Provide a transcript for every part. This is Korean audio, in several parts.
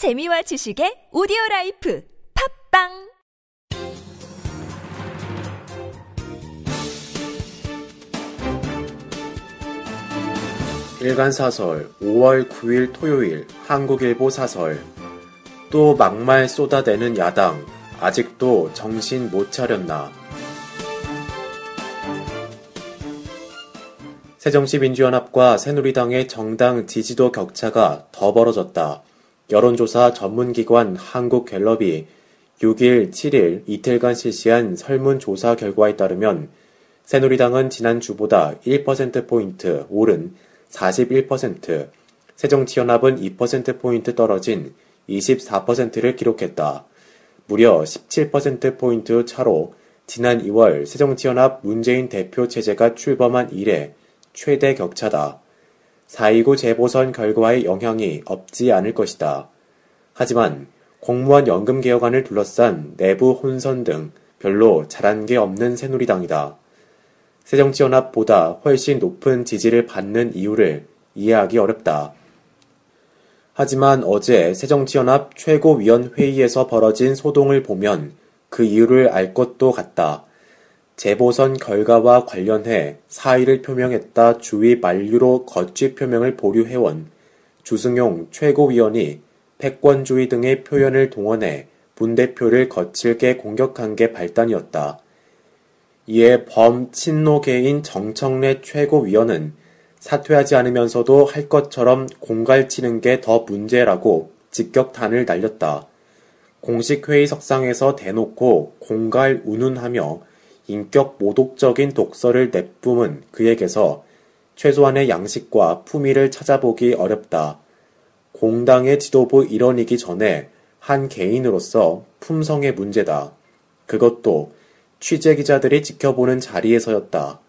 재미와 지식의 오디오 라이프 팟빵! 일간 사설 5월 9일 토요일 한국일보 사설. 또 막말 쏟아대는 야당 아직도 정신 못 차렸나. 새정치민주연합과 새누리당의 정당 지지도 격차가 더 벌어졌다. 여론조사 전문기관 한국갤럽이 6일, 7일 이틀간 실시한 설문조사 결과에 따르면 새누리당은 지난주보다 1%포인트 오른 41%, 새정치연합은 2%포인트 떨어진 24%를 기록했다. 무려 17%포인트 차로 지난 2월 새정치연합 문재인 대표 체제가 출범한 이래 최대 격차다. 4.29 재보선 결과의 영향이 없지 않을 것이다. 하지만 공무원 연금 개혁안을 둘러싼 내부 혼선 등 별로 잘한 게 없는 새누리당이다. 새정치연합보다 훨씬 높은 지지를 받는 이유를 이해하기 어렵다. 하지만 어제 새정치연합 최고위원회의에서 벌어진 소동을 보면 그 이유를 알 것도 같다. 재보선 결과와 관련해 사의를 표명했다 주의 만류로 거취 표명을 보류해온 주승용 최고위원이 패권주의 등의 표현을 동원해 분대표를 거칠게 공격한 게 발단이었다. 이에 범 친노계인 정청래 최고위원은 사퇴하지 않으면서도 할 것처럼 공갈치는 게 더 문제라고 직격탄을 날렸다. 공식 회의 석상에서 대놓고 공갈 운운하며 인격 모독적인 독서를 내뿜은 그에게서 최소한의 양식과 품위를 찾아보기 어렵다. 공당의 지도부 일원이기 전에 한 개인으로서 품성의 문제다. 그것도 취재 기자들이 지켜보는 자리에서였다.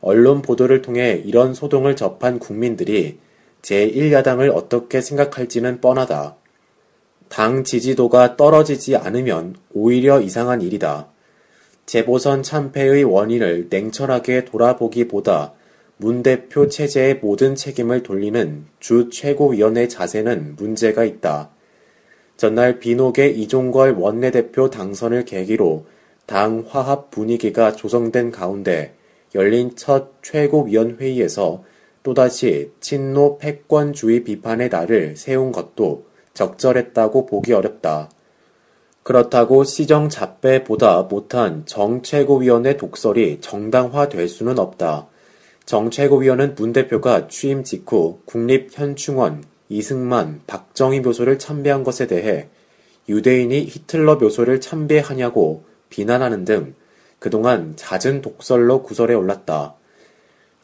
언론 보도를 통해 이런 소동을 접한 국민들이 제1야당을 어떻게 생각할지는 뻔하다. 당 지지도가 떨어지지 않으면 오히려 이상한 일이다. 재보선 참패의 원인을 냉철하게 돌아보기보다 문 대표 체제의 모든 책임을 돌리는 주 최고위원의 자세는 문제가 있다. 전날 비노계 이종걸 원내대표 당선을 계기로 당 화합 분위기가 조성된 가운데 열린 첫 최고위원회의에서 또다시 친노 패권주의 비판의 날을 세운 것도 적절했다고 보기 어렵다. 그렇다고 시정 잡배보다 못한 정 최고위원의 독설이 정당화될 수는 없다. 정 최고위원은 문 대표가 취임 직후 국립현충원 이승만, 박정희 묘소를 참배한 것에 대해 유대인이 히틀러 묘소를 참배하냐고 비난하는 등 그동안 잦은 독설로 구설에 올랐다.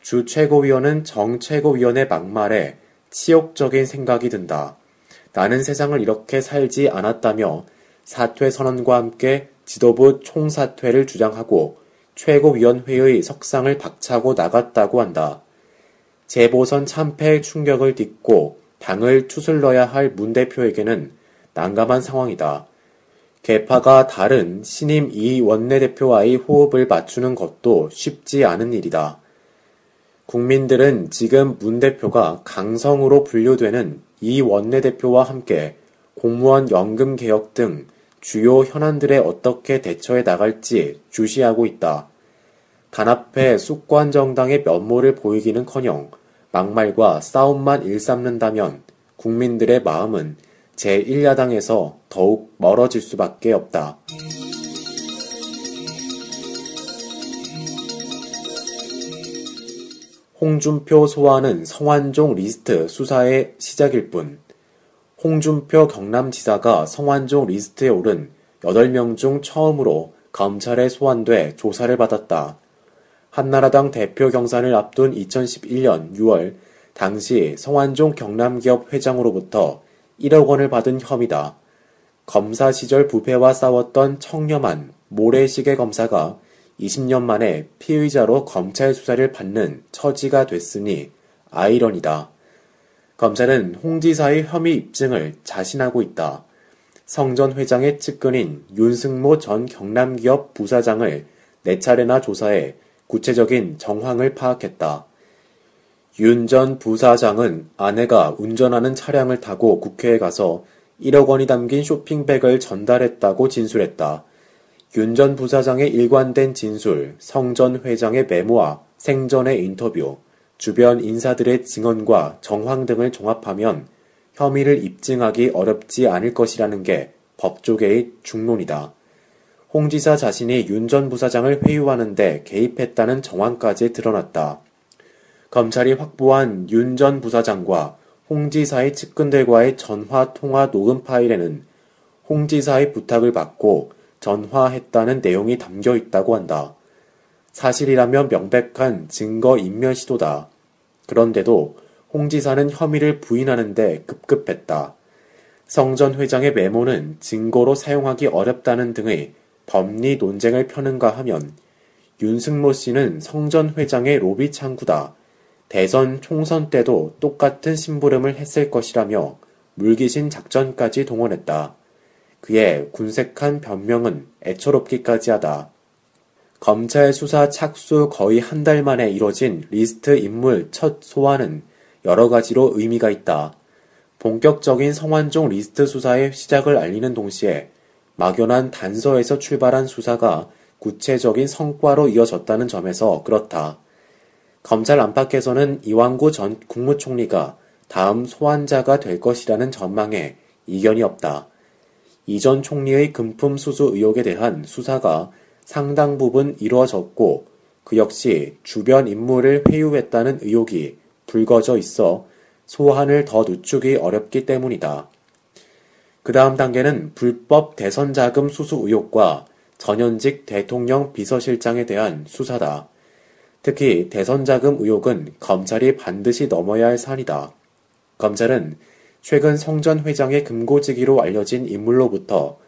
주 최고위원은 정 최고위원의 막말에 치욕적인 생각이 든다. 나는 세상을 이렇게 살지 않았다며 사퇴 선언과 함께 지도부 총사퇴를 주장하고 최고위원회의 석상을 박차고 나갔다고 한다. 재보선 참패의 충격을 딛고 당을 추슬러야 할 문 대표에게는 난감한 상황이다. 개파가 다른 신임 이 원내대표와의 호흡을 맞추는 것도 쉽지 않은 일이다. 국민들은 지금 문 대표가 강성으로 분류되는 이 원내대표와 함께 공무원 연금 개혁 등 주요 현안들에 어떻게 대처해 나갈지 주시하고 있다. 단합회 숙관 정당의 면모를 보이기는 커녕 막말과 싸움만 일삼는다면 국민들의 마음은 제1야당에서 더욱 멀어질 수밖에 없다. 홍준표 소환은 성완종 리스트 수사의 시작일 뿐 홍준표 경남지사가 성완종 리스트에 오른 8명 중 처음으로 검찰에 소환돼 조사를 받았다. 한나라당 대표 경선을 앞둔 2011년 6월 당시 성완종 경남기업 회장으로부터 1억 원을 받은 혐의다. 검사 시절 부패와 싸웠던 청렴한 모래시계 검사가 20년 만에 피의자로 검찰 수사를 받는 처지가 됐으니 아이러니다. 검찰은 홍 지사의 혐의 입증을 자신하고 있다. 성 전 회장의 측근인 윤승모 전 경남기업 부사장을 네 차례나 조사해 구체적인 정황을 파악했다. 윤 전 부사장은 아내가 운전하는 차량을 타고 국회에 가서 1억 원이 담긴 쇼핑백을 전달했다고 진술했다. 윤 전 부사장의 일관된 진술, 성 전 회장의 메모와 생전의 인터뷰, 주변 인사들의 증언과 정황 등을 종합하면 혐의를 입증하기 어렵지 않을 것이라는 게 법조계의 중론이다. 홍 지사 자신이 윤 전 부사장을 회유하는데 개입했다는 정황까지 드러났다. 검찰이 확보한 윤 전 부사장과 홍 지사의 측근들과의 전화 통화 녹음 파일에는 홍 지사의 부탁을 받고 전화했다는 내용이 담겨 있다고 한다. 사실이라면 명백한 증거 인멸 시도다. 그런데도 홍 지사는 혐의를 부인하는데 급급했다. 성전 회장의 메모는 증거로 사용하기 어렵다는 등의 법리 논쟁을 펴는가 하면 윤승모 씨는 성전 회장의 로비 창구다. 대선 총선 때도 똑같은 심부름을 했을 것이라며 물귀신 작전까지 동원했다. 그의 군색한 변명은 애처롭기까지 하다. 검찰 수사 착수 거의 한 달 만에 이뤄진 리스트 인물 첫 소환은 여러 가지로 의미가 있다. 본격적인 성완종 리스트 수사의 시작을 알리는 동시에 막연한 단서에서 출발한 수사가 구체적인 성과로 이어졌다는 점에서 그렇다. 검찰 안팎에서는 이완구 전 국무총리가 다음 소환자가 될 것이라는 전망에 이견이 없다. 이 전 총리의 금품 수수 의혹에 대한 수사가 상당 부분 이루어졌고 그 역시 주변 인물을 회유했다는 의혹이 불거져 있어 소환을 더 늦추기 어렵기 때문이다. 그 다음 단계는 불법 대선 자금 수수 의혹과 전현직 대통령 비서실장에 대한 수사다. 특히 대선 자금 의혹은 검찰이 반드시 넘어야 할 산이다. 검찰은 최근 성 전 회장의 금고지기로 알려진 인물로부터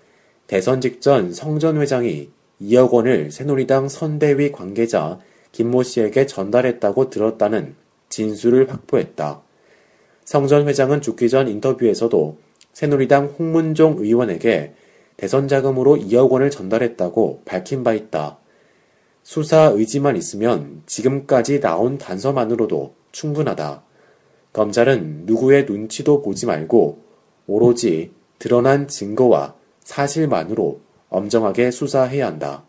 대선 직전 성 전 회장이 2억 원을 새누리당 선대위 관계자 김모 씨에게 전달했다고 들었다는 진술을 확보했다. 성 전 회장은 죽기 전 인터뷰에서도 새누리당 홍문종 의원에게 대선 자금으로 2억 원을 전달했다고 밝힌 바 있다. 수사 의지만 있으면 지금까지 나온 단서만으로도 충분하다. 검찰은 누구의 눈치도 보지 말고 오로지 드러난 증거와 사실만으로 엄정하게 수사해야 한다.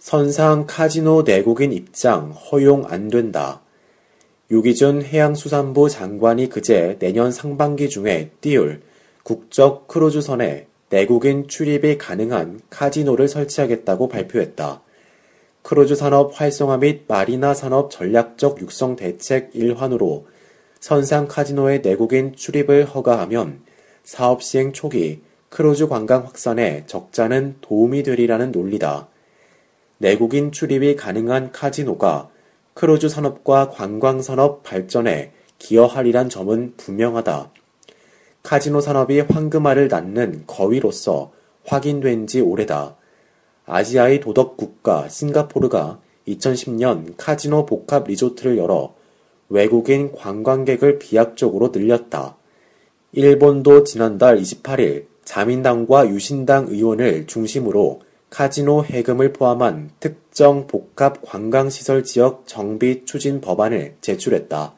선상 카지노 내국인 입장 허용 안 된다. 유기준 해양수산부 장관이 그제 내년 상반기 중에 띄울 국적 크루즈선에 내국인 출입이 가능한 카지노를 설치하겠다고 발표했다. 크루즈 산업 활성화 및 마리나 산업 전략적 육성 대책 일환으로 선상 카지노의 내국인 출입을 허가하면 사업 시행 초기 크루즈 관광 확산에 적잖은 도움이 되리라는 논리다. 내국인 출입이 가능한 카지노가 크루즈 산업과 관광 산업 발전에 기여하리란 점은 분명하다. 카지노 산업이 황금알을 낳는 거위로서 확인된 지 오래다. 아시아의 도덕 국가 싱가포르가 2010년 카지노 복합 리조트를 열어 외국인 관광객을 비약적으로 늘렸다. 일본도 지난달 28일 자민당과 유신당 의원을 중심으로 카지노 해금을 포함한 특정 복합 관광시설 지역 정비 추진 법안을 제출했다.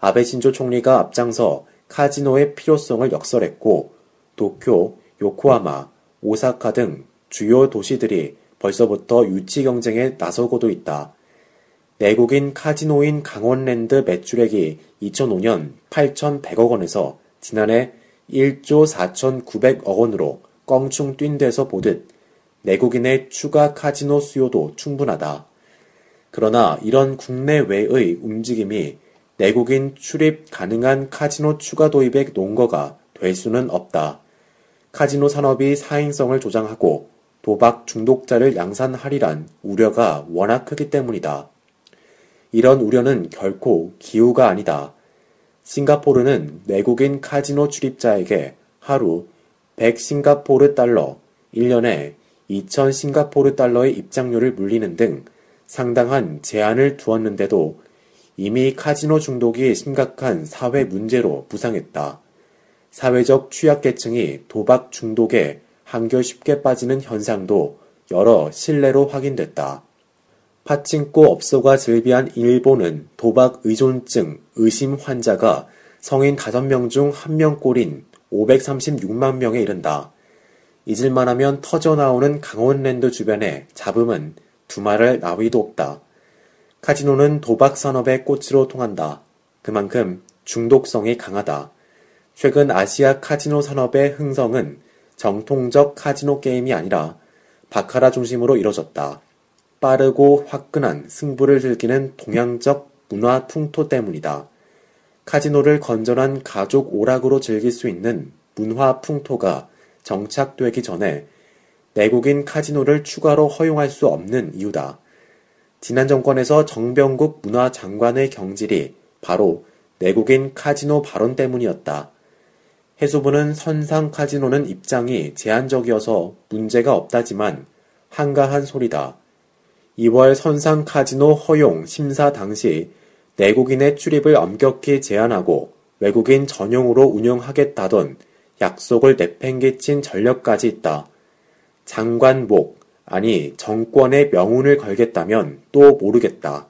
아베 신조 총리가 앞장서 카지노의 필요성을 역설했고 도쿄, 요코하마, 오사카 등 주요 도시들이 벌써부터 유치 경쟁에 나서고도 있다. 내국인 카지노인 강원랜드 매출액이 2005년 8,100억 원에서 지난해 1조 4,900억 원으로 껑충 뛴 데서 보듯 내국인의 추가 카지노 수요도 충분하다. 그러나 이런 국내외의 움직임이 내국인 출입 가능한 카지노 추가 도입의 논거가 될 수는 없다. 카지노 산업이 사행성을 조장하고 도박 중독자를 양산하리란 우려가 워낙 크기 때문이다. 이런 우려는 결코 기우가 아니다. 싱가포르는 외국인 카지노 출입자에게 하루 100 싱가포르 달러, 1년에 2천 싱가포르 달러의 입장료를 물리는 등 상당한 제한을 두었는데도 이미 카지노 중독이 심각한 사회 문제로 부상했다. 사회적 취약계층이 도박 중독에 한결 쉽게 빠지는 현상도 여러 신뢰로 확인됐다. 파친코 업소가 즐비한 일본은 도박 의존증 의심 환자가 성인 5명 중 1명꼴인 536만 명에 이른다. 잊을만 하면 터져나오는 강원랜드 주변에 잡음은 두말할 나위도 없다. 카지노는 도박 산업의 꽃으로 통한다. 그만큼 중독성이 강하다. 최근 아시아 카지노 산업의 흥성은 정통적 카지노 게임이 아니라 바카라 중심으로 이뤄졌다. 빠르고 화끈한 승부를 즐기는 동양적 문화 풍토 때문이다. 카지노를 건전한 가족 오락으로 즐길 수 있는 문화 풍토가 정착되기 전에 내국인 카지노를 추가로 허용할 수 없는 이유다. 지난 정권에서 정병국 문화장관의 경질이 바로 내국인 카지노 발언 때문이었다. 해수부는 선상 카지노는 입장이 제한적이어서 문제가 없다지만 한가한 소리다. 2월 선상 카지노 허용 심사 당시 내국인의 출입을 엄격히 제한하고 외국인 전용으로 운영하겠다던 약속을 내팽개친 전력까지 있다. 장관목, 아니 정권의 명운을 걸겠다면 또 모르겠다.